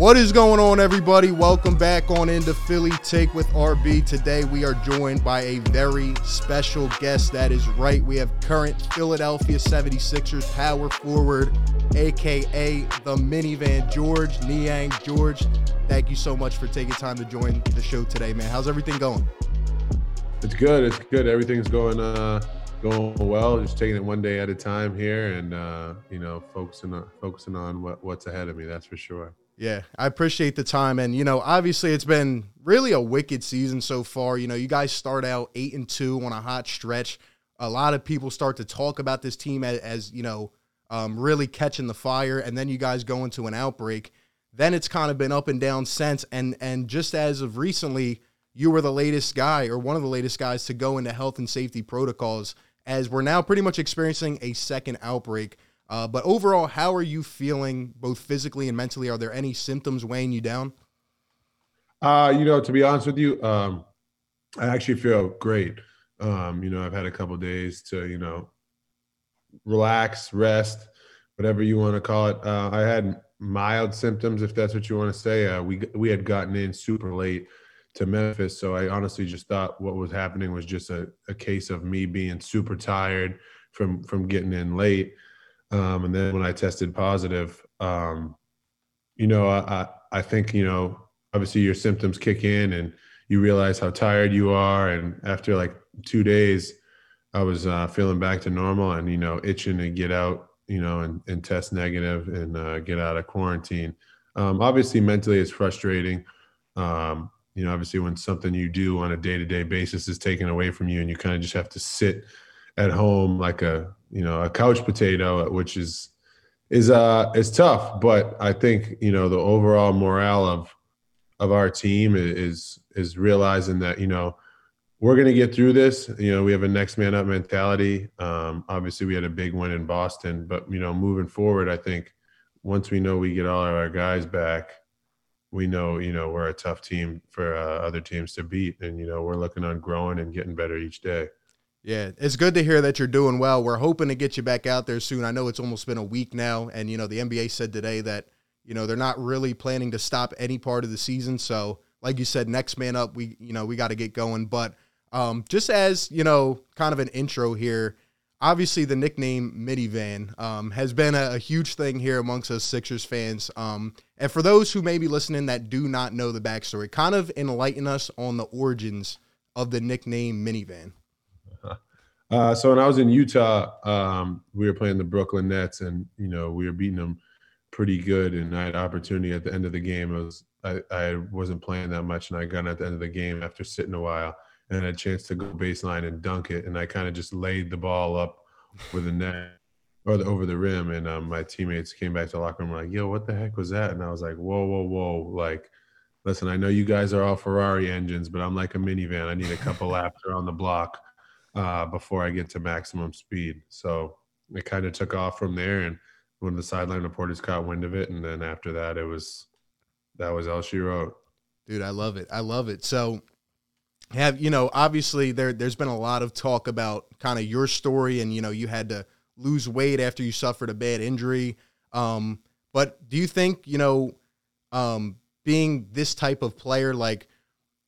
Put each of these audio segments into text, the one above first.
What is going on, everybody? Welcome back on into Philly Take with RB. Today we are joined by a very special guest. That is right. We have current Philadelphia 76ers power forward, aka the minivan George Niang. George, thank you so much for taking time to join the show today, man. How's everything going? It's good. It's good. Everything's going uh going well. Just taking it one day at a time here, and uh, you know, focusing on focusing on what, what's ahead of me. That's for sure. Yeah, I appreciate the time, and you know, obviously, it's been really a wicked season so far. You know, you guys start out eight and two on a hot stretch. A lot of people start to talk about this team as, as you know, um, really catching the fire, and then you guys go into an outbreak. Then it's kind of been up and down since, and and just as of recently, you were the latest guy or one of the latest guys to go into health and safety protocols as we're now pretty much experiencing a second outbreak. Uh, but overall, how are you feeling both physically and mentally? Are there any symptoms weighing you down? Uh, you know, to be honest with you, um, I actually feel great. Um, you know, I've had a couple days to, you know, relax, rest, whatever you want to call it. Uh, I had mild symptoms, if that's what you want to say. Uh, we we had gotten in super late to Memphis. So I honestly just thought what was happening was just a, a case of me being super tired from from getting in late. Um, and then when I tested positive, um, you know, I, I think, you know, obviously your symptoms kick in and you realize how tired you are. And after like two days, I was uh, feeling back to normal and, you know, itching to get out, you know, and, and test negative and uh, get out of quarantine. Um, obviously, mentally, it's frustrating. Um, you know obviously when something you do on a day-to-day basis is taken away from you and you kind of just have to sit at home like a you know a couch potato which is is uh is tough but i think you know the overall morale of of our team is is realizing that you know we're going to get through this. You know we have a next man up mentality. Um obviously we had a big win in boston but you know moving forward i think once we know we get all of our guys back we know you know we're a tough team for uh, other teams to beat. And you know we're looking on growing and getting better each day yeah it's good to hear that you're doing well we're hoping to get you back out there soon i know it's almost been a week now and you know the nba said today that you know they're not really planning to stop any part of the season so like you said next man up we you know we got to get going but um just as you know kind of an intro here obviously the nickname minivan um, has been a, a, huge thing here amongst us Sixers fans. Um, and for those who may be listening that do not know the backstory, kind of enlighten us on the origins of the nickname minivan. Uh, so when I was in Utah, um, we were playing the Brooklyn Nets, and you know we were beating them pretty good. And I had opportunity at the end of the game. I was I, I wasn't playing that much, and I got at the end of the game after sitting a while and had a chance to go baseline and dunk it. And I kind of just laid the ball up with the net or the, over the rim. And um, my teammates came back to the locker room like, yo, what the heck was that? And I was like, whoa, whoa, whoa. Like, listen, I know you guys are all Ferrari engines, but I'm like a minivan. I need a couple laps around the block uh, before I get to maximum speed. So it kind of took off from there. And of the sideline reporters caught wind of it. And then after that, it was, that was all she wrote. Dude, I love it. I love it. So have you know obviously there there's been a lot of talk about kind of your story and you know you had to lose weight after you suffered a bad injury um but do you think you know um being this type of player like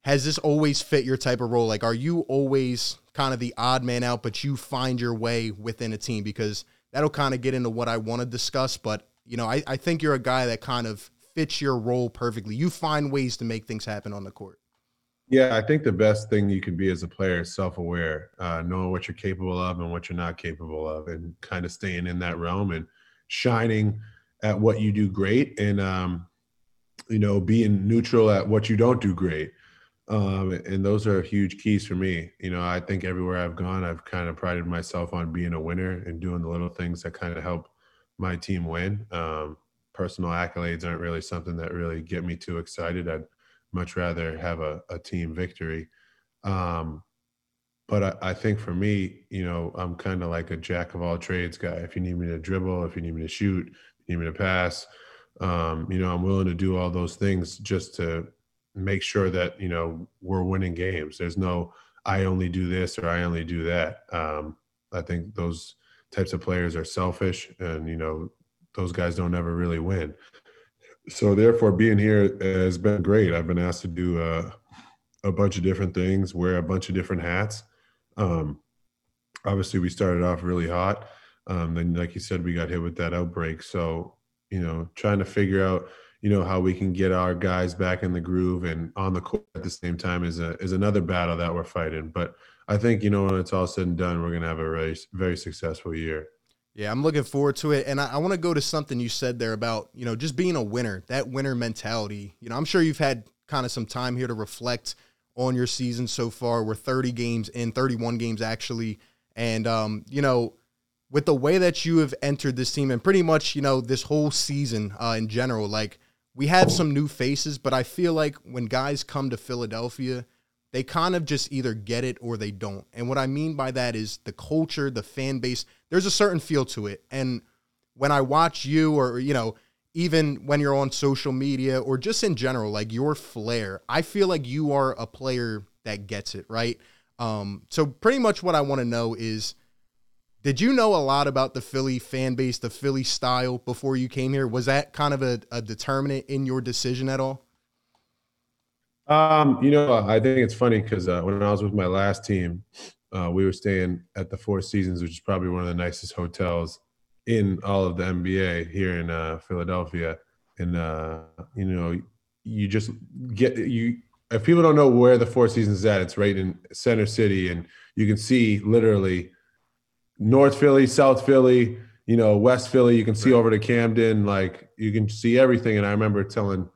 has this always fit your type of role? Like are you always kind of the odd man out but you find your way within a team? Because that'll kind of get into what I want to discuss but you know I, I think you're a guy that kind of fits your role perfectly. You find ways to make things happen on the court. Yeah, I think the best thing you can be as a player is self-aware, uh, knowing what you're capable of and what you're not capable of, and kind of staying in that realm and shining at what you do great, and um, you know, being neutral at what you don't do great. Um, and those are huge keys for me. You know, I think everywhere I've gone, I've kind of prided myself on being a winner and doing the little things that kind of help my team win. Um, personal accolades aren't really something that really get me too excited. I'd much rather have a, a team victory. Um, but I, I, think for me, you know, I'm kind of like a jack of all trades guy. If you need me to dribble, if you need me to shoot, you need me to pass, um, you know, I'm willing to do all those things just to make sure that, you know, we're winning games. There's no, I only do this or I only do that. Um, I think those types of players are selfish and, you know, those guys don't ever really win. so therefore, being here has been great. I've been asked to do uh, a bunch of different things, wear a bunch of different hats. Um, obviously, we started off really hot. Um, then, like you said, we got hit with that outbreak. So, you know, trying to figure out, you know, how we can get our guys back in the groove and on the court at the same time is a is another battle that we're fighting. But I think you know when it's all said and done, we're gonna have a very very successful year. Yeah, I'm looking forward to it. And I, I want to go to something you said there about, you know, just being a winner, that winner mentality. You know, I'm sure you've had kind of some time here to reflect on your season so far. We're 30 games in, 31 games actually. And, um, you know, with the way that you have entered this team and pretty much, you know, this whole season uh, in general, like we have some new faces, but I feel like when guys come to Philadelphia, they kind of just either get it or they don't. And what I mean by that is the culture, the fan base, there's a certain feel to it. And when I watch you or, you know, even when you're on social media or just in general, like your flair, I feel like you are a player that gets it, right? Um, so pretty much what I want to know is did you know a lot about the Philly fan base, the Philly style before you came here? Was that kind of a, a determinant in your decision at all? Um, you know, I think it's funny because uh, when I was with my last team, uh, we were staying at the Four Seasons, which is probably one of the nicest hotels in all of the NBA here in uh, Philadelphia. And uh, you know, you just get you. If people don't know where the Four Seasons is at, it's right in Center City, and you can see literally North Philly, South Philly, you know, West Philly. You can see right. over to Camden, like you can see everything. And I remember telling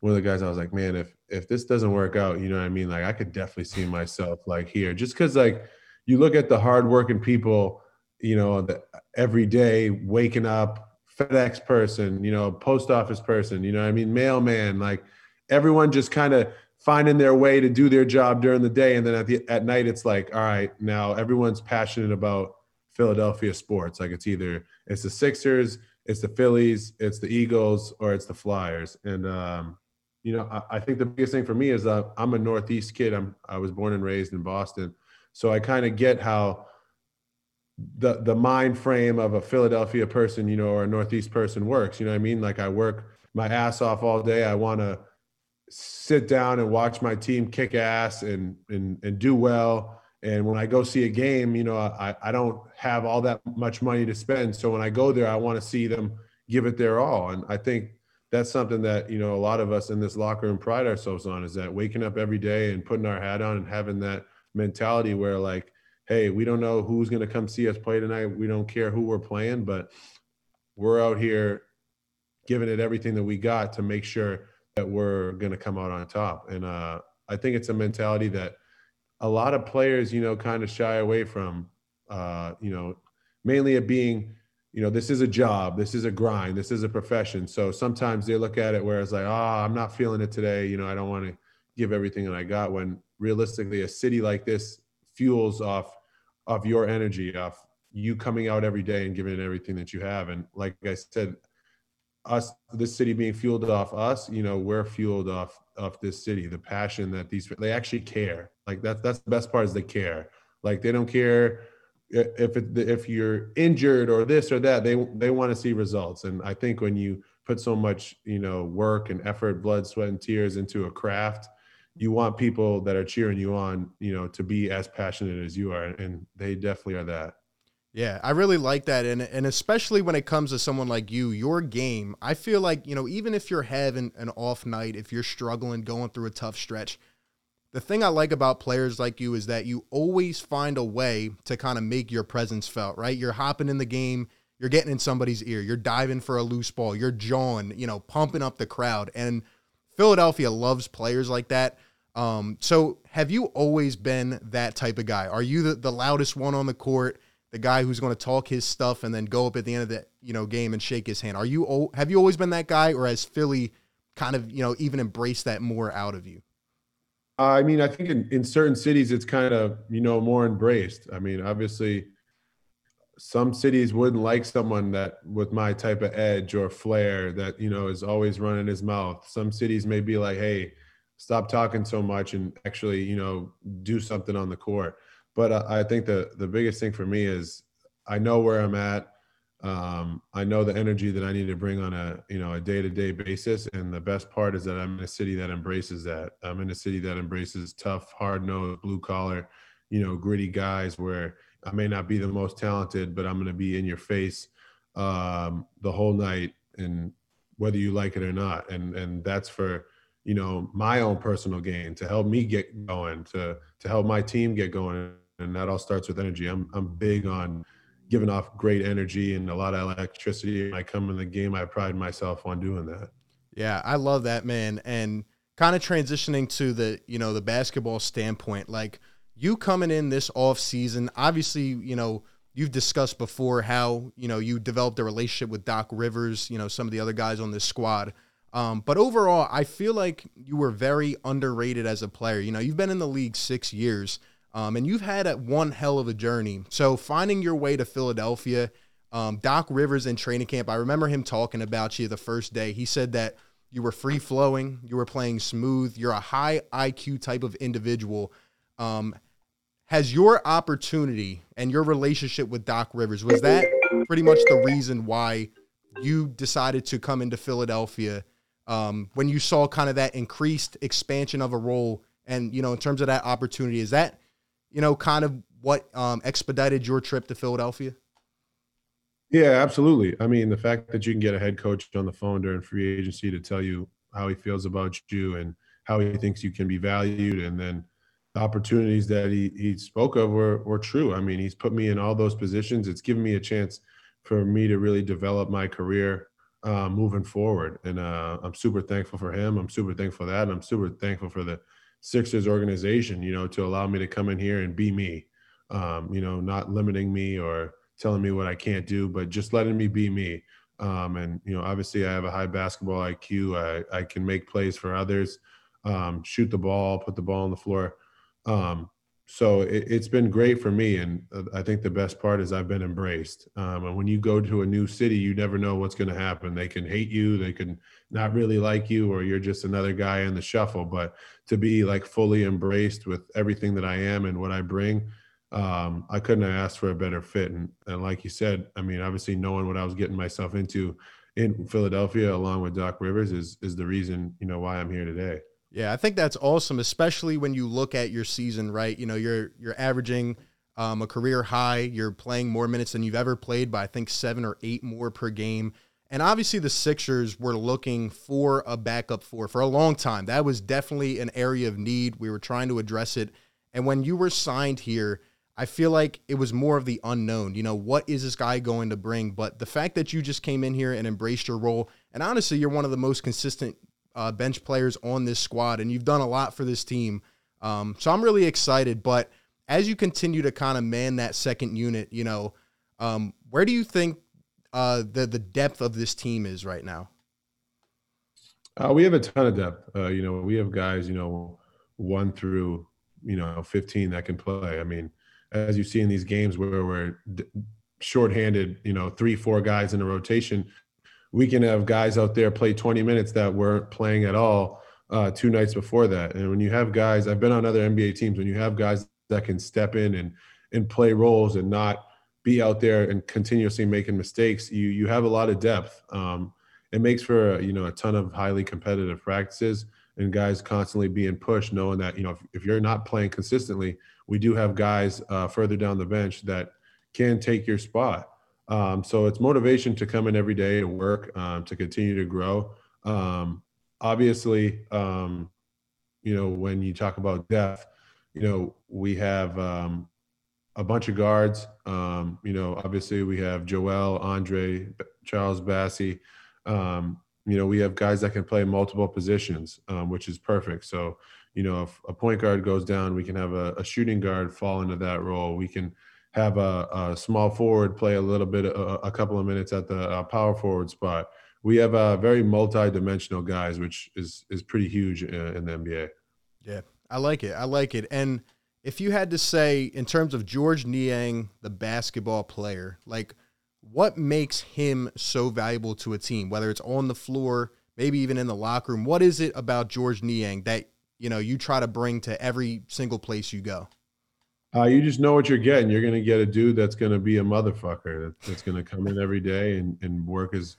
one of the guys, I was like, man, if if this doesn't work out, you know what I mean? Like I could definitely see myself like here, just because like you look at the hardworking people, you know, that every day waking up, FedEx person, you know, post office person, you know, I mean, mailman, like everyone just kind of finding their way to do their job during the day, and then at the at night, it's like, all right, now everyone's passionate about Philadelphia sports. Like it's either it's the Sixers, it's the Phillies, it's the Eagles, or it's the Flyers, and um, you know, I, I, think the biggest thing for me is uh, I'm a Northeast kid. I'm I was born and raised in Boston, so I kind of get how the the mind frame of a Philadelphia person, you know, or a Northeast person works. You know what I mean? Like I work my ass off all day. I want to sit down and watch my team kick ass and and and do well. And when I go see a game, you know, I I don't have all that much money to spend. So when I go there, I want to see them give it their all. And I think that's something that you know a lot of us in this locker room pride ourselves on is that waking up every day and putting our hat on and having that mentality where like hey we don't know who's going to come see us play tonight we don't care who we're playing but we're out here giving it everything that we got to make sure that we're going to come out on top and uh, i think it's a mentality that a lot of players you know kind of shy away from uh, you know mainly it being you know, this is a job, this is a grind, this is a profession. So sometimes they look at it where it's like, oh, I'm not feeling it today. You know, I don't want to give everything that I got. When realistically, a city like this fuels off of your energy, off you coming out every day and giving it everything that you have. And like I said, us, this city being fueled off us, you know, we're fueled off of this city. The passion that these they actually care. Like that's that's the best part is they care. Like they don't care if it, if you're injured or this or that, they they want to see results. And I think when you put so much you know work and effort, blood, sweat, and tears into a craft, you want people that are cheering you on, you know, to be as passionate as you are, and they definitely are that. Yeah, I really like that, and and especially when it comes to someone like you, your game. I feel like you know, even if you're having an off night, if you're struggling, going through a tough stretch, the thing I like about players like you is that you always find a way to kind of make your presence felt, right? You're hopping in the game, you're getting in somebody's ear, you're diving for a loose ball, you're jawing, you know, pumping up the crowd. And Philadelphia loves players like that. Um, so have you always been that type of guy? Are you the, the loudest one on the court, the guy who's going to talk his stuff and then go up at the end of the you know game and shake his hand? Are you have you always been that guy, or has Philly kind of you know even embraced that more out of you? Uh, I mean, I think in, in certain cities it's kind of you know more embraced. I mean, obviously, some cities wouldn't like someone that with my type of edge or flair that you know is always running his mouth. Some cities may be like, "Hey, stop talking so much and actually you know do something on the court." But uh, I think the the biggest thing for me is I know where I'm at. um, I know the energy that I need to bring on a you know a day to day basis, and the best part is that I'm in a city that embraces that. I'm in a city that embraces tough, hard nosed, blue collar, you know, gritty guys. Where I may not be the most talented, but I'm going to be in your face um, the whole night, and whether you like it or not. And and that's for you know my own personal gain to help me get going, to to help my team get going, and that all starts with energy. I'm I'm big on giving off great energy and a lot of electricity. When I come in the game, I pride myself on doing that. Yeah, I love that, man. And kind of transitioning to the, you know, the basketball standpoint, like you coming in this off season, obviously, you know, you've discussed before how, you know, you developed a relationship with Doc Rivers, you know, some of the other guys on this squad. Um, but overall, I feel like you were very underrated as a player. You know, you've been in the league six years. Um, and you've had a, one hell of a journey. So finding your way to Philadelphia, um, Doc Rivers in training camp, I remember him talking about you the first day. He said that you were free flowing, you were playing smooth, you're a high IQ type of individual. Um, has your opportunity and your relationship with Doc Rivers was that pretty much the reason why you decided to come into Philadelphia um, when you saw kind of that increased expansion of a role and you know in terms of that opportunity is that you know, kind of what um, expedited your trip to Philadelphia? Yeah, absolutely. I mean, the fact that you can get a head coach on the phone during free agency to tell you how he feels about you and how he thinks you can be valued, and then the opportunities that he, he spoke of were, were true. I mean, he's put me in all those positions. It's given me a chance for me to really develop my career uh, moving forward. And uh, I'm super thankful for him. I'm super thankful for that. And I'm super thankful for the Sixers organization, you know, to allow me to come in here and be me, um, you know, not limiting me or telling me what I can't do, but just letting me be me. Um, and, you know, obviously I have a high basketball IQ. I, I can make plays for others, um, shoot the ball, put the ball on the floor. Um, so it, has been great for me and uh, i think the best part is i've been embraced. Um, and when you go to a new city you never know what's going to happen. They can hate you they can not really like you or you're just another guy in the shuffle. But to be like fully embraced with everything that i am and what i bring um, i couldn't have asked for a better fit. And, and like you said i mean obviously knowing what i was getting myself into in philadelphia along with doc rivers is is the reason you know why i'm here today yeah, I think that's awesome, especially when you look at your season, right? You know, you're you're averaging um, a career high. You're playing more minutes than you've ever played by I think seven or eight more per game. And obviously, the Sixers were looking for a backup four for a long time. That was definitely an area of need. We were trying to address it. And when you were signed here, I feel like it was more of the unknown. You know, what is this guy going to bring? But the fact that you just came in here and embraced your role, and honestly, you're one of the most consistent uh, bench players on this squad, and you've done a lot for this team. Um, so I'm really excited. But as you continue to kind of man that second unit, you know, um, where do you think uh, the the depth of this team is right now? Uh, we have a ton of depth. Uh, you know, we have guys, you know, one through you know 15 that can play. I mean, as you see in these games where we're d- shorthanded, you know, three, four guys in a rotation, we can have guys out there play 20 minutes that weren't playing at all uh, two nights before that. And when you have guys, I've been on other NBA teams, when you have guys that can step in and and play roles and not be out there and continuously making mistakes, you you have a lot of depth. Um, it makes for you know a ton of highly competitive practices and guys constantly being pushed, knowing that you know if, if you're not playing consistently, we do have guys uh, further down the bench that can take your spot. Um, so it's motivation to come in every day to work, um, to continue to grow. Um, obviously, um, you know, when you talk about depth, you know, we have um, a bunch of guards. Um, you know, obviously we have Joel, Andre, Charles Bassey. you know, we have guys that can play multiple positions, which is perfect. So, you know, if a point guard goes down, we can have a, a shooting guard fall into that role. We can have a, a small forward play a little bit, a, a couple of minutes at the uh, power forward spot. We have uh, very multi-dimensional guys, which is is pretty huge in, in the NBA. Yeah, I like it. I like it. And if you had to say, in terms of George Niang, the basketball player, like what makes him so valuable to a team, whether it's on the floor, maybe even in the locker room? What is it about George Niang that you know you try to bring to every single place you go? Uh, you just know what you're getting. You're going to get a dude that's going to be a motherfucker that's going to come in every day and, and work his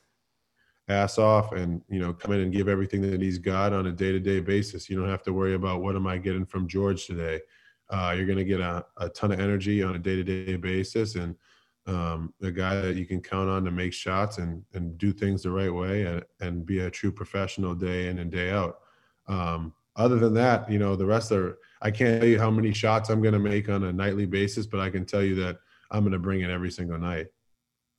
ass off and you know come in and give everything that he's got on a day-to-day basis. You don't have to worry about what am I getting from George today. Uh, you're going to get a, a ton of energy on a day-to-day basis and um, a guy that you can count on to make shots and and do things the right way and, and be a true professional day in and day out. Um, other than that, you know, the rest are, I can't tell you how many shots I'm going to make on a nightly basis, but I can tell you that I'm going to bring it every single night.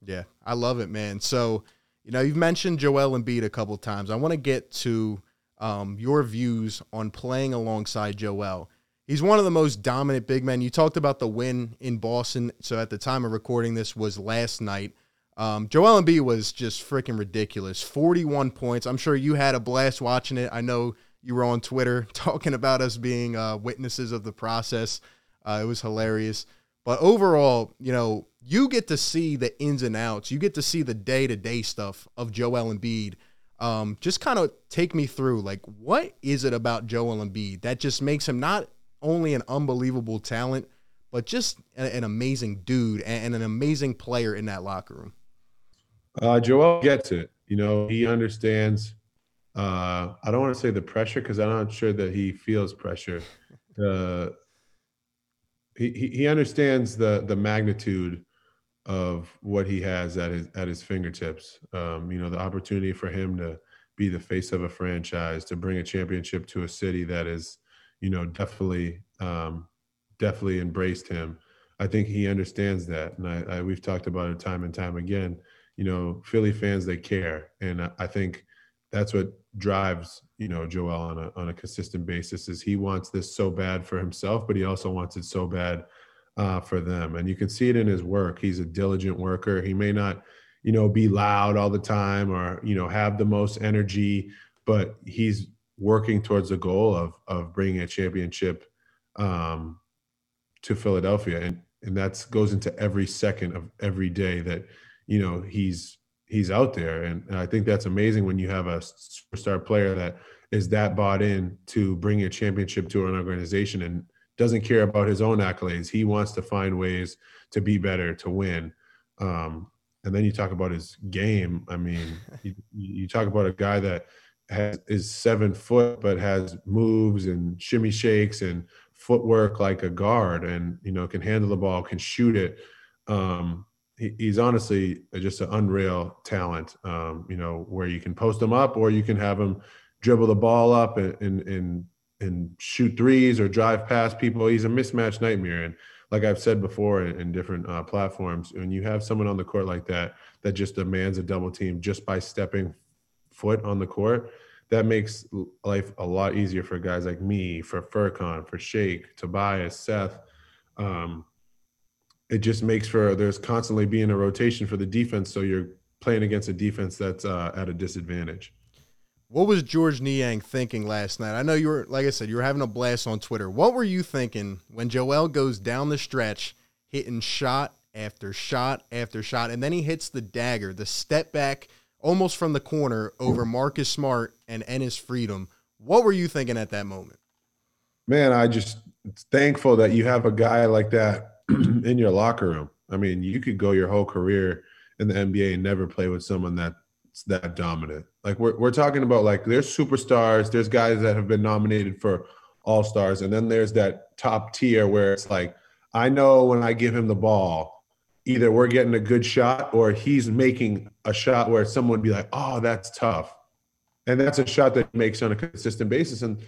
Yeah, I love it, man. So, you know, you've mentioned Joel Embiid a couple times. I want to get to um, your views on playing alongside Joel. He's one of the most dominant big men. You talked about the win in Boston. So at the time of recording this was last night. Um, Joel Embiid was just freaking ridiculous. 41 points. I'm sure you had a blast watching it. I know you were on Twitter talking about us being uh, witnesses of the process. Uh, it was hilarious. But overall, you know, you get to see the ins and outs. You get to see the day to day stuff of Joel Embiid. Um, just kind of take me through, like, what is it about Joel Embiid that just makes him not only an unbelievable talent, but just an, amazing dude and, an amazing player in that locker room? Uh, Joel gets it. You know, he understands uh, I don't want to say the pressure because I'm not sure that he feels pressure. Uh, he, he understands the the magnitude of what he has at his at his fingertips. Um, you know, the opportunity for him to be the face of a franchise, to bring a championship to a city that is, you know, definitely um, definitely embraced him. I think he understands that, and I, I, we've talked about it time and time again. You know, Philly fans they care, and I, I think that's what drives you know Joel on a on a consistent basis is he wants this so bad for himself, but he also wants it so bad uh, for them, and you can see it in his work. He's a diligent worker. He may not you know be loud all the time or you know have the most energy, but he's working towards the goal of of bringing a championship um, to Philadelphia, and and that goes into every second of every day that you know he's he's out there. And, and I think that's amazing when you have a superstar player that is that bought in to bring a championship to an organization and doesn't care about his own accolades. He wants to find ways to be better, to win. Um, and then you talk about his game. I mean, you, you, talk about a guy that has, is seven foot, but has moves and shimmy shakes and footwork like a guard and, you know, can handle the ball, can shoot it. Um, he's honestly just an unreal talent. Um, you know, where you can post him up or you can have him dribble the ball up and and and, and shoot threes or drive past people. He's a mismatch nightmare. And like I've said before in, in different uh, platforms, when you have someone on the court like that that just demands a double team just by stepping foot on the court, that makes life a lot easier for guys like me, for Furkan, for Shake, Tobias, Seth. Um, it just makes for there's constantly being a rotation for the defense, so you're playing against a defense that's uh, at a disadvantage. What was George Niang thinking last night? I know you were, like I said, you were having a blast on Twitter. What were you thinking when Joel goes down the stretch, hitting shot after shot after shot, and then he hits the dagger, the step back almost from the corner over Marcus Smart and Enes Freedom? What were you thinking at that moment? Man, I just thankful that you have a guy like that in your locker room. I mean, you could go your whole career in the NBA and never play with someone that's that dominant. Like we're we're talking about like there's superstars, there's guys that have been nominated for all stars, and then there's that top tier where it's like, I know when I give him the ball, either we're getting a good shot or he's making a shot where someone would be like, oh, that's tough. And that's a shot that makes on a consistent basis. And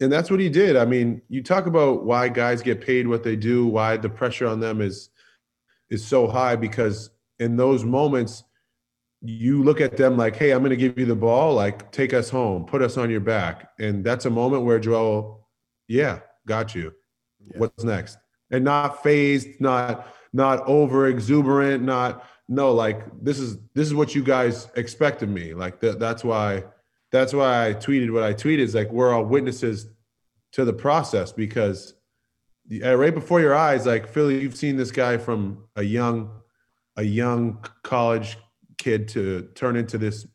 and that's what he did. I mean, you talk about why guys get paid what they do, why the pressure on them is is so high because in those moments you look at them like, "Hey, I'm going to give you the ball, like take us home, put us on your back." And that's a moment where Joel, yeah, got you. Yeah. What's next? And not fazed, not not over exuberant, not no, like this is this is what you guys expect of me. Like that that's why that's why I tweeted what I tweeted is like we're all witnesses to the process because uh, right before your eyes, like Philly, you've seen this guy from a young, a young college kid to turn into this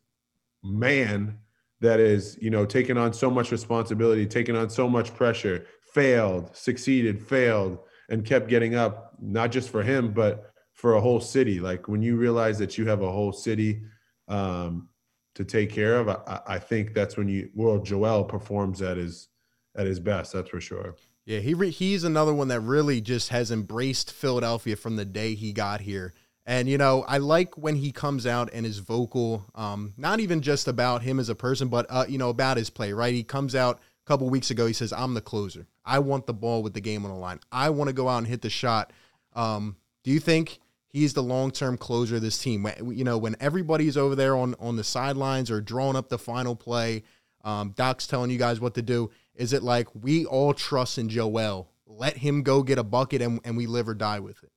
man that is, you know, taking on so much responsibility, taking on so much pressure, failed, succeeded, failed, and kept getting up, not just for him, but for a whole city. Like when you realize that you have a whole city um, to take care of, I, I think that's when you well Joel performs at his at his best. That's for sure. Yeah, he re- he's another one that really just has embraced Philadelphia from the day he got here. And you know, I like when he comes out and is vocal, um, not even just about him as a person, but uh, you know, about his play. Right? He comes out a couple weeks ago. He says, "I'm the closer. I want the ball with the game on the line. I want to go out and hit the shot." Um, do you think he's the long term closer of this team? You know, when everybody's over there on on the sidelines or drawing up the final play, um, Doc's telling you guys what to do. Is it like we all trust in Joel? Let him go get a bucket and, and we live or die with it.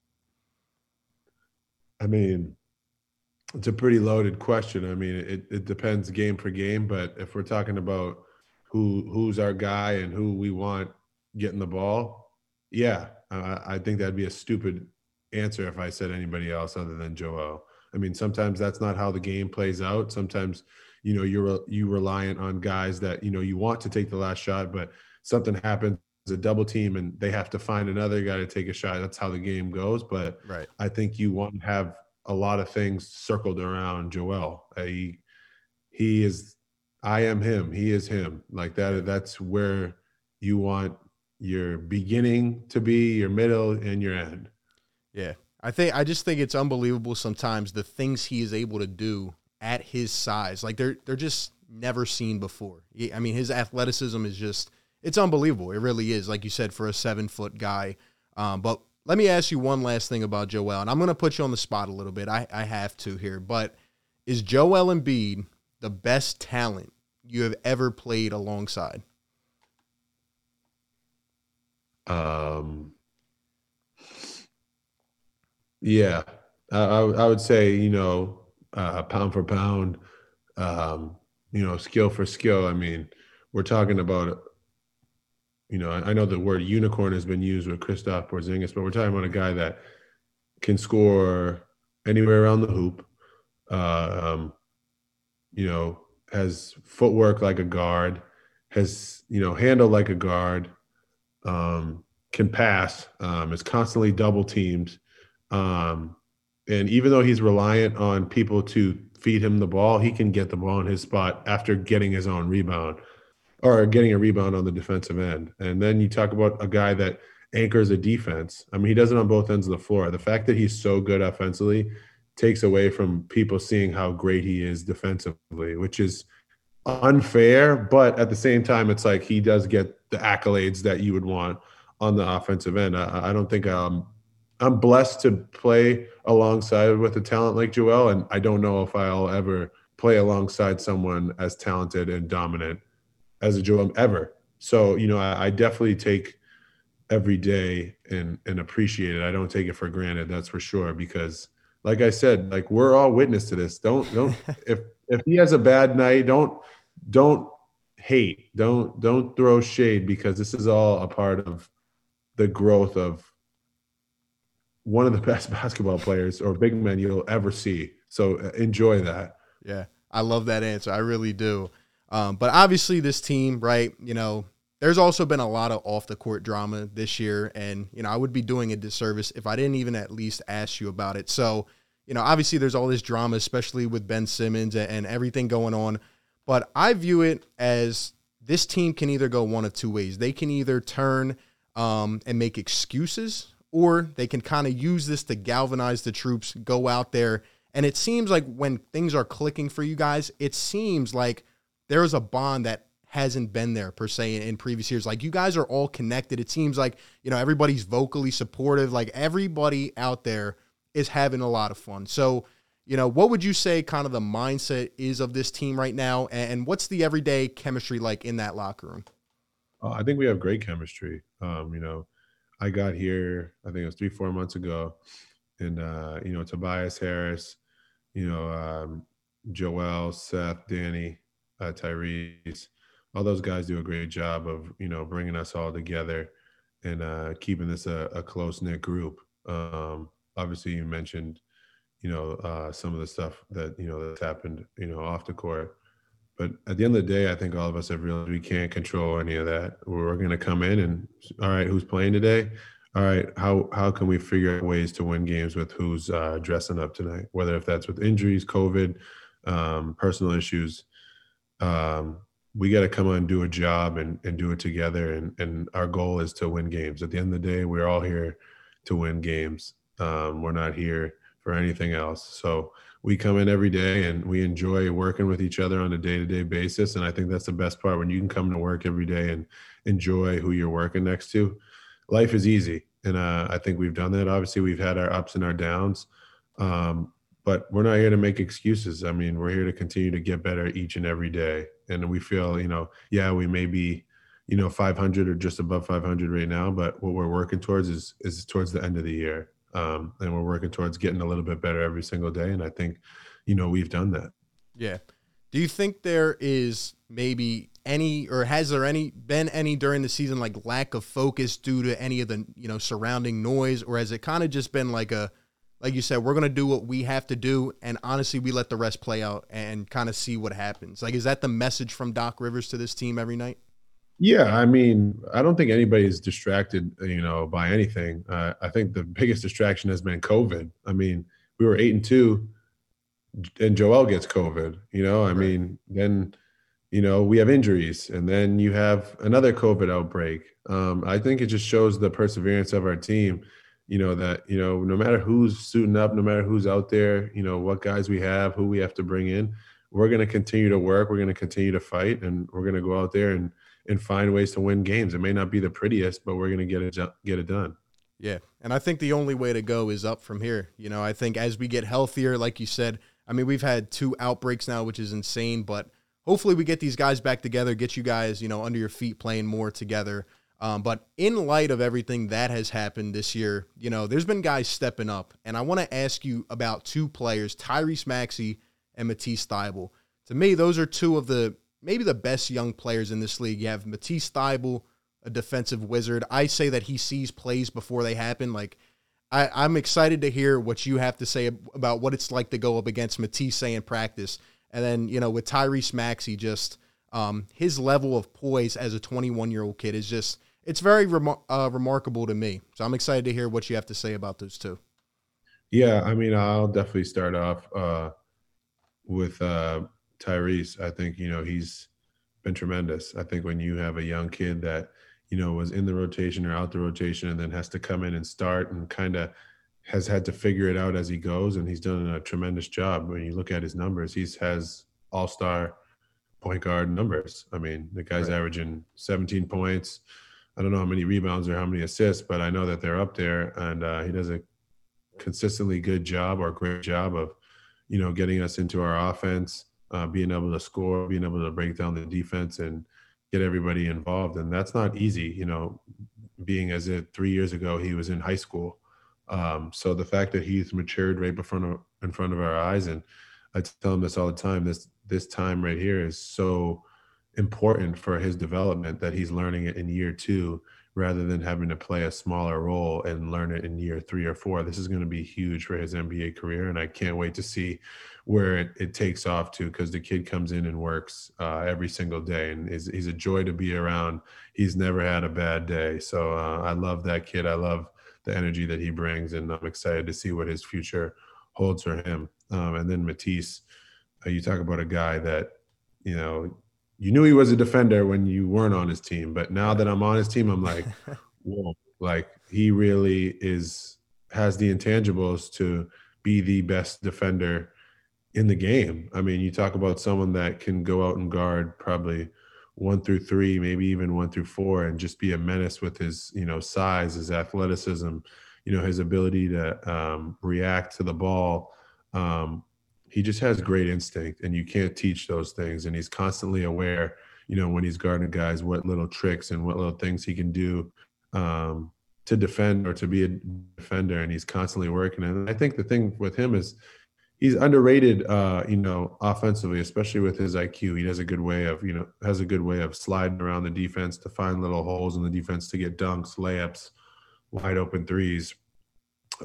I mean, it's a pretty loaded question. I mean, it, it depends game for game, but if we're talking about who who's our guy and who we want getting the ball, yeah, I, I think that'd be a stupid answer if I said anybody else other than Joel. I mean, sometimes that's not how the game plays out. Sometimes, you know, you're you reliant on guys that you know you want to take the last shot, but something happens a double team and they have to find another guy to take a shot. That's how the game goes. But right. I think you want to have a lot of things circled around Joel. He he is I am him. He is him. Like that. That's where you want your beginning to be, your middle, and your end. Yeah. I think I just think it's unbelievable sometimes the things he is able to do at his size. Like they're they're just never seen before. I mean, his athleticism is just it's unbelievable. It really is, like you said, for a seven foot guy. Um, but let me ask you one last thing about Joel, and I'm going to put you on the spot a little bit. I, I have to here, but is Joel Embiid the best talent you have ever played alongside? Um. Yeah, I, I would say you know uh, pound for pound, um, you know skill for skill. I mean, we're talking about you know, I know the word unicorn has been used with Kristaps Porzingis, but we're talking about a guy that can score anywhere around the hoop. Uh, um, you know, has footwork like a guard, has you know handle like a guard, um, can pass, um, is constantly double teamed, um, and even though he's reliant on people to feed him the ball, he can get the ball in his spot after getting his own rebound or getting a rebound on the defensive end. And then you talk about a guy that anchors a defense. I mean, he does it on both ends of the floor. The fact that he's so good offensively takes away from people seeing how great he is defensively, which is unfair. But at the same time, it's like he does get the accolades that you would want on the offensive end. I, I don't think um, I'm blessed to play alongside with a talent like Joel, and I don't know if I'll ever play alongside someone as talented and dominant as a Joel ever. So, you know, I, I, definitely take every day and and appreciate it. I don't take it for granted, that's for sure. Because like I said, like we're all witness to this. Don't don't if if he has a bad night, don't don't hate. Don't don't throw shade because this is all a part of the growth of one of the best basketball players or big men you'll ever see. So uh, enjoy that. Yeah. I love that answer. I really do. Um, but obviously, this team, right? You know, there's also been a lot of off the court drama this year, and you know, I would be doing a disservice if I didn't even at least ask you about it. So, you know, obviously, there's all this drama, especially with Ben Simmons and, and everything going on. But I view it as this team can either go one of two ways. They can either turn um, and make excuses, or they can kind of use this to galvanize the troops, go out there. And it seems like when things are clicking for you guys, it seems like there is a bond that hasn't been there per se in, in, previous years. Like you guys are all connected. It seems like, you know, everybody's vocally supportive. Like everybody out there is having a lot of fun. So, you know, what would you say kind of the mindset is of this team right now? And what's the everyday chemistry like in that locker room? Uh, I think we have great chemistry. Um, you know, I got here, I think it was three, four months ago. And, uh, you know, Tobias Harris, you know, um, Joel, Seth, Danny, uh, Tyrese, all those guys do a great job of you know bringing us all together and uh, keeping this a, a close knit group. Um, obviously, you mentioned you know uh, some of the stuff that you know that's happened you know off the court. But at the end of the day, I think all of us have realized we can't control any of that. We're going to come in and all right, who's playing today? all right, how how can we figure out ways to win games with who's uh, dressing up tonight? Whether if that's with injuries, COVID, um, personal issues, um, we got to come on and do a job and, and do it together. And and our goal is to win games. At the end of the day, we're all here to win games. Um, we're not here for anything else. So we come in every day and we enjoy working with each other on a day-to-day basis. And I think that's the best part when you can come to work every day and enjoy who you're working next to. Life is easy, and uh, I think we've done that. Obviously, we've had our ups and our downs, um, but we're not here to make excuses. I mean, we're here to continue to get better each and every day. And we feel, you know, yeah, we may be, you know, 500 or just above 500 right now, but what we're working towards is is towards the end of the year, um, and we're working towards getting a little bit better every single day. And I think, you know, we've done that. Yeah. Do you think there is maybe any or has there any been any during the season like lack of focus due to any of the you know surrounding noise or has it kind of just been like a like you said we're going to do what we have to do and honestly we let the rest play out and kind of see what happens like is that the message from Doc Rivers to this team every night yeah, I mean, I don't think anybody's distracted, you know, by anything. Uh, I think the biggest distraction has been COVID. I mean, we were eight and two, and Joel gets COVID. You know, I right. mean, then you know we have injuries, and then you have another COVID outbreak. Um, I think it just shows the perseverance of our team. You know that you know no matter who's suiting up, no matter who's out there, you know what guys we have, who we have to bring in, we're going to continue to work. We're going to continue to fight, and we're going to go out there and and find ways to win games. It may not be the prettiest, but we're going to get it get it done. Yeah, and I think the only way to go is up from here. You know, I think as we get healthier, like you said, I mean, we've had two outbreaks now, which is insane, but hopefully we get these guys back together, get you guys, you know, under your feet playing more together. Um, but in light of everything that has happened this year, you know, there's been guys stepping up. And I want to ask you about two players, Tyrese Maxey and Matisse Thybulle. To me, those are two of the maybe the best young players in this league. You have Matisse Thybulle, a defensive wizard. I say that he sees plays before they happen. Like I, I'm excited to hear what you have to say about what it's like to go up against Matisse in practice. And then, you know, with Tyrese Maxey, just um, his level of poise as a 21 year old kid is just, it's very remar- uh, remarkable to me. So I'm excited to hear what you have to say about those two. Yeah, I mean, I'll definitely start off uh, with uh, Tyrese. I think, you know, he's been tremendous. I think when you have a young kid that you know, was in the rotation or out the rotation and then has to come in and start and kind of has had to figure it out as he goes. And he's done a tremendous job. When you look at his numbers, he's has all star point guard numbers. I mean, the guy's right. averaging 17 points. I don't know how many rebounds or how many assists, but I know that they're up there. And uh, he does a consistently good job or great job of, you know, getting us into our offense, uh, being able to score, being able to break down the defense and, get everybody involved and that's not easy you know being as it three years ago he was in high school. Um, so the fact that he's matured right of in front of our eyes and i tell him this all the time this this time right here is so important for his development that he's learning it in year two rather than having to play a smaller role and learn it in year three or four. This is going to be huge for his NBA career. And I can't wait to see where it, it takes off to because the kid comes in and works uh, every single day and is, he's a joy to be around. He's never had a bad day. So uh, I love that kid. I love the energy that he brings. And I'm excited to see what his future holds for him. Um, and then Matisse, uh, you talk about a guy that, you know, you knew he was a defender when you weren't on his team, but now that I'm on his team, I'm like, whoa, like he really is has the intangibles to be the best defender in the game. I mean, you talk about someone that can go out and guard probably one through three, maybe even one through four, and just be a menace with his, you know, size, his athleticism, you know, his ability to um, react to the ball. Um, he just has great instinct and you can't teach those things. And he's constantly aware you know when he's guarding guys what little tricks and what little things he can do um, to defend or to be a defender. And he's constantly working. And i think the thing with him is he's underrated uh, you know offensively especially with his iq he has a good way of you know has a good way of sliding around the defense to find little holes in the defense to get dunks layups wide open threes.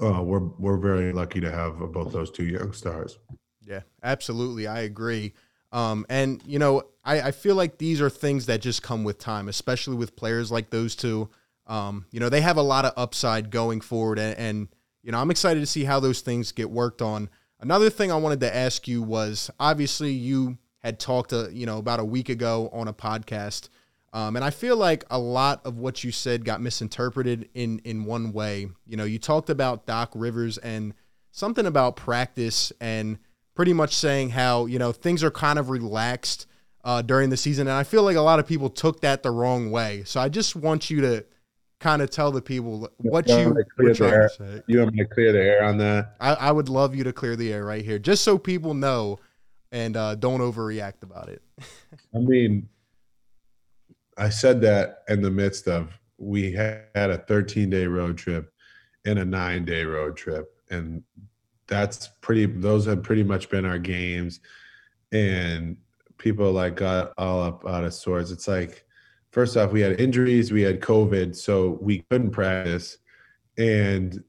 Uh, we're we're very lucky to have both those two young stars yeah, absolutely. I agree. Um, and you know, I, I feel like these are things that just come with time, especially with players like those two. um, you know, they have a lot of upside going forward. And, and, you know, I'm excited to see how those things get worked on. Another thing I wanted to ask you was obviously you had talked, uh, you know, about a week ago on a podcast. Um, and I feel like a lot of what you said got misinterpreted in in one way. You know, you talked about Doc Rivers and something about practice and pretty much saying how you know things are kind of relaxed uh, during the season, and I feel like a lot of people took that the wrong way. So I just want you to kind of tell the people what you, you were trying to say. You want me to clear the air on that? I, I, would love you to clear the air right here, just so people know and uh, don't overreact about it. I mean, I said that in the midst of we had a 13 day road trip and a nine day road trip, and that's pretty. Those have pretty much been our games, and people like got all up out of sorts. It's like first off, we had injuries, we had COVID, so we couldn't practice. And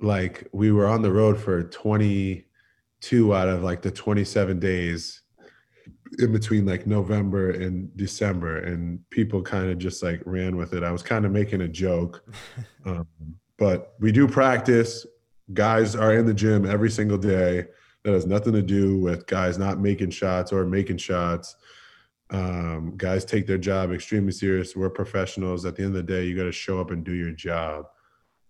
like we were on the road for 22 out of like the 27 days in between like November and December, and people kind of just like ran with it. I was kind of making a joke, um, but we do practice. Guys are in the gym every single day. That has nothing to do with guys not making shots or making shots. Um, guys take their job extremely serious. We're professionals. At the end of the day, you got to show up and do your job.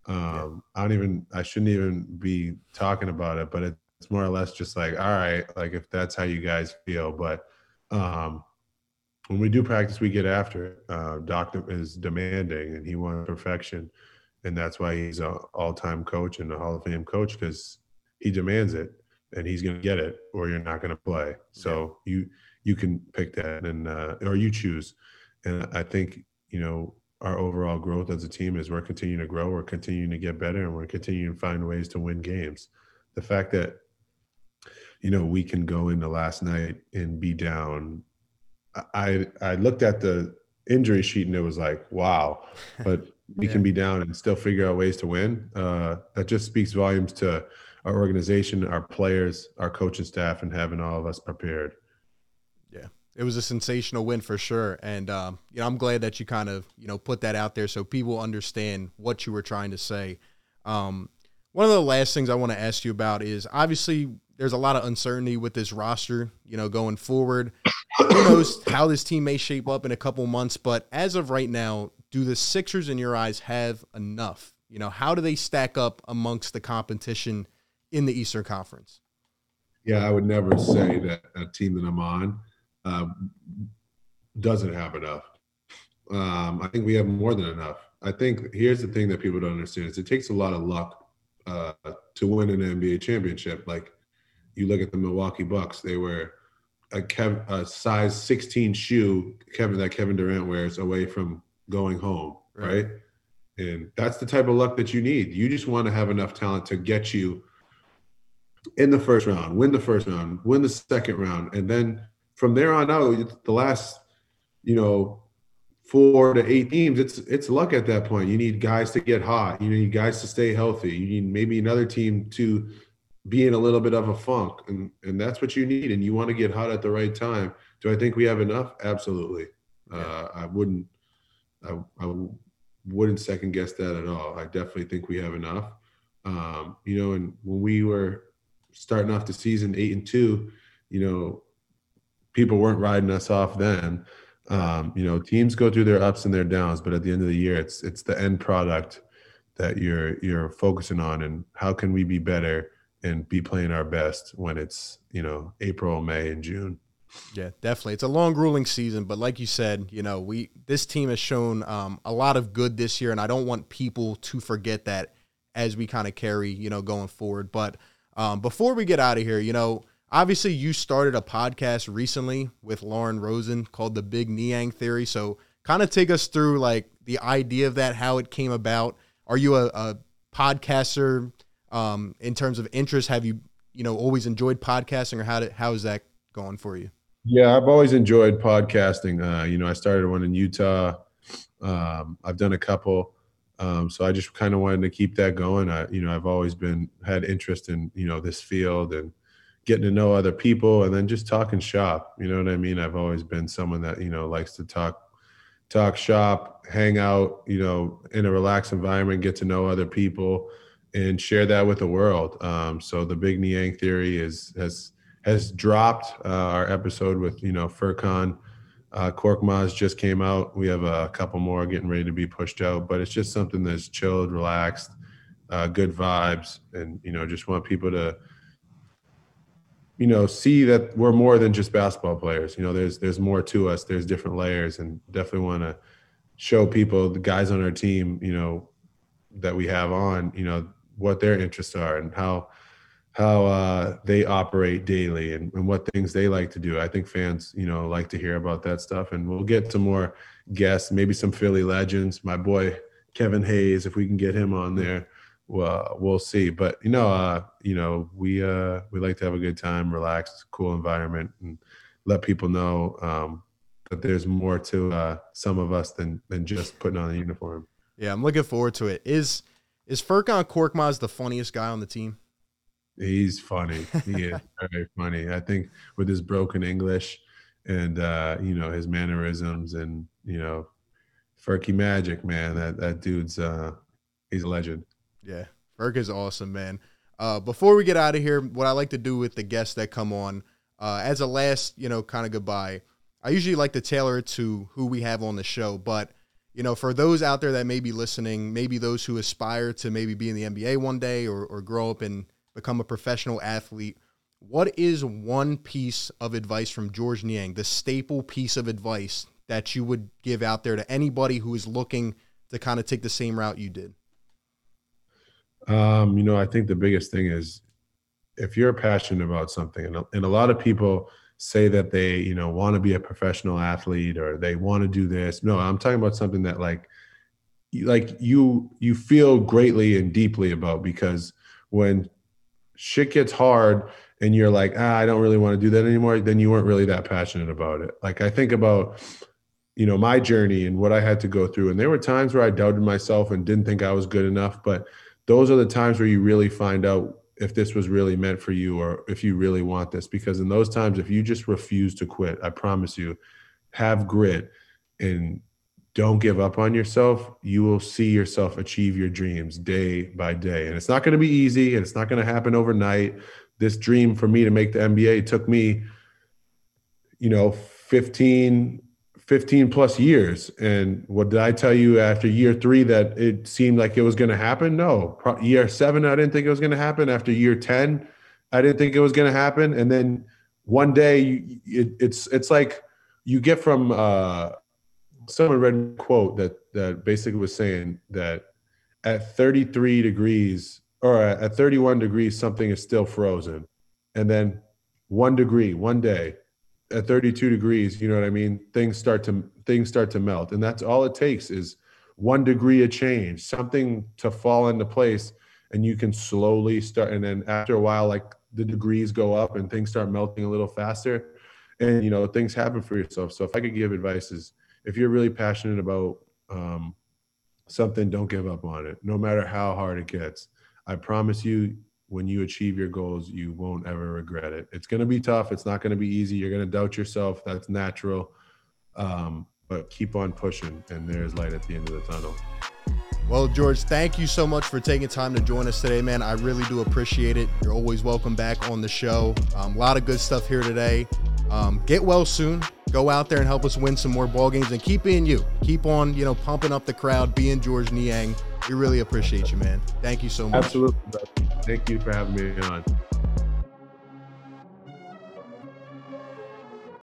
Um. I don't even, I shouldn't even be talking about it, but it's more or less just like, all right, like if that's how you guys feel. But um, when we do practice, we get after it. Uh, Doc is demanding and he wants perfection. And that's why he's an all time coach and a Hall of Fame coach because he demands it and he's going to get it or you're not going to play. So yeah. you, you can pick that and uh, or you choose. And I think you know our overall growth as a team is we're continuing to grow, we're continuing to get better, and we're continuing to find ways to win games. The fact that you know we can go into last night and be down. I I looked at the injury sheet and it was like wow, but we yeah. can be down and still figure out ways to win. Uh, that just speaks volumes to our organization, our players, our coaching staff, and having all of us prepared Yeah, it was a sensational win for sure. And um, you know, I'm glad that you kind of you know put that out there so people understand what you were trying to say. Um, one of the last things I want to ask you about is obviously there's a lot of uncertainty with this roster, you know, going forward. Who knows how this team may shape up in a couple months, but as of right now, do the Sixers in your eyes have enough? You know, how do they stack up amongst the competition in the Eastern Conference? Yeah, I would never say that a team that I'm on uh, doesn't have enough. Um, I think we have more than enough. I think here's the thing that people don't understand is it takes a lot of luck uh, to win an NBA championship. Like you look at the Milwaukee Bucks, they were a, Kev, a size 16 shoe Kevin that Kevin Durant wears away from going home, right. right? And that's the type of luck that you need. You just want to have enough talent to get you in the first round, win the first round, win the second round, and then from there on out, the last, you know, four to eight teams, it's it's luck at that point. You need guys to get hot. You need guys to stay healthy. You need maybe another team to be in a little bit of a funk, and and that's what you need. And you want to get hot at the right time. Do I think we have enough? Absolutely. Uh, I wouldn't. I, I wouldn't second guess that at all. I definitely think we have enough. Um, you know, and when we were starting off the season eight and two, you know, people weren't riding us off then. Um, you know, teams go through their ups and their downs, but at the end of the year, it's it's the end product that you're you're focusing on, and how can we be better and be playing our best when it's you know April, May, and June. Yeah, definitely. It's a long, grueling season, but like you said, you know, we this team has shown um, a lot of good this year, and I don't want people to forget that as we kind of carry, you know, going forward. But um, before we get out of here, you know, obviously you started a podcast recently with Lauren Rosen called the Big Niang Theory. So kind of take us through like the idea of that, how it came about. Are you a, a podcaster um, in terms of interest? Have you you know always enjoyed podcasting, or how did, how is that going for you? Yeah, I've always enjoyed podcasting. Uh, you know, I started one in Utah. Um, I've done a couple. Um, so I just kind of wanted to keep that going. I, you know, I've always been had interest in you know this field and getting to know other people and then just talking shop. You know what I mean? I've always been someone that, you know, likes to talk talk shop, hang out, you know, in a relaxed environment, get to know other people, and share that with the world. Um, so the Big Niang theory is has has dropped. Uh, our episode with you know Furkan. uh, Korkmaz just came out. We have a couple more getting ready to be pushed out, but it's just something that's chilled, relaxed, uh, good vibes, and you know, just want people to, you know, see that we're more than just basketball players. You know, there's there's more to us. There's different layers, and definitely want to show people the guys on our team, you know, that we have on, you know, what their interests are and how how uh, they operate daily and, and, what things they like to do. I think fans, you know, like to hear about that stuff. And we'll get to more guests, maybe some Philly legends. My boy Kevin Hayes, if we can get him on there, well, we'll see. But you know, uh, you know, we uh, we like to have a good time, relaxed, cool environment, and let people know um, that there's more to uh, some of us than than just putting on a uniform. Yeah, I'm looking forward to it. Is is Furkan Korkmaz the funniest guy on the team? He's funny. He is very funny. I think with his broken English and uh, you know his mannerisms and you know Furky Magic, man. That that dude's uh, he's a legend. Yeah, Ferk is awesome, man. Uh, before we get out of here, what I like to do with the guests that come on, uh, as a last, you know, kind of goodbye, I usually like to tailor it to who we have on the show. But you know, for those out there that may be listening, maybe those who aspire to maybe be in the NBA one day or, or grow up and become a professional athlete, what is one piece of advice from George Niang, the staple piece of advice that you would give out there to anybody who is looking to kind of take the same route you did? Um, you know, I think the biggest thing is if you're passionate about something, and, and a lot of people say that they, you know, want to be a professional athlete or they want to do this. No, I'm talking about something that like, like you you feel greatly and deeply about because when shit gets hard and you're like, ah, I don't really want to do that anymore, then you weren't really that passionate about it. Like I think about, you know, my journey and what I had to go through. And there were times where I doubted myself and didn't think I was good enough. But those are the times where you really find out if this was really meant for you or if you really want this. Because in those times, if you just refuse to quit, I promise you, have grit and don't give up on yourself, you will see yourself achieve your dreams day by day. And it's not going to be easy and it's not going to happen overnight. This dream for me to make the NBA took me, you know, 15, 15 plus years. And what did I tell you after year three that it seemed like it was going to happen? No. Year seven, I didn't think it was going to happen. After year 10, I didn't think it was going to happen. And then one day, it, it's it's like you get from uh, someone read a quote that that basically was saying that at 33 degrees or at 31 degrees something is still frozen. And then one degree one day at 32 degrees you know what i mean? Things start to things start to melt. And that's all it takes is one degree of change something to fall into place and you can slowly start. And then after a while like the degrees go up and things start melting a little faster. And you know things happen for yourself. So if i could give advice is if you're really passionate about um, something, don't give up on it, no matter how hard it gets. I promise you, when you achieve your goals, you won't ever regret it. It's going to be tough. It's not going to be easy. You're going to doubt yourself. That's natural. Um, but keep on pushing, and there's light at the end of the tunnel. Well, George, thank you so much for taking time to join us today, man. I really do appreciate it. You're always welcome back on the show. Um, a lot of good stuff here today. Um, get well soon. Go out there and help us win some more ball games and keep being you. Keep on, you know, pumping up the crowd, being George Niang. We really appreciate you, man. Thank you so much. Absolutely. Thank you for having me on.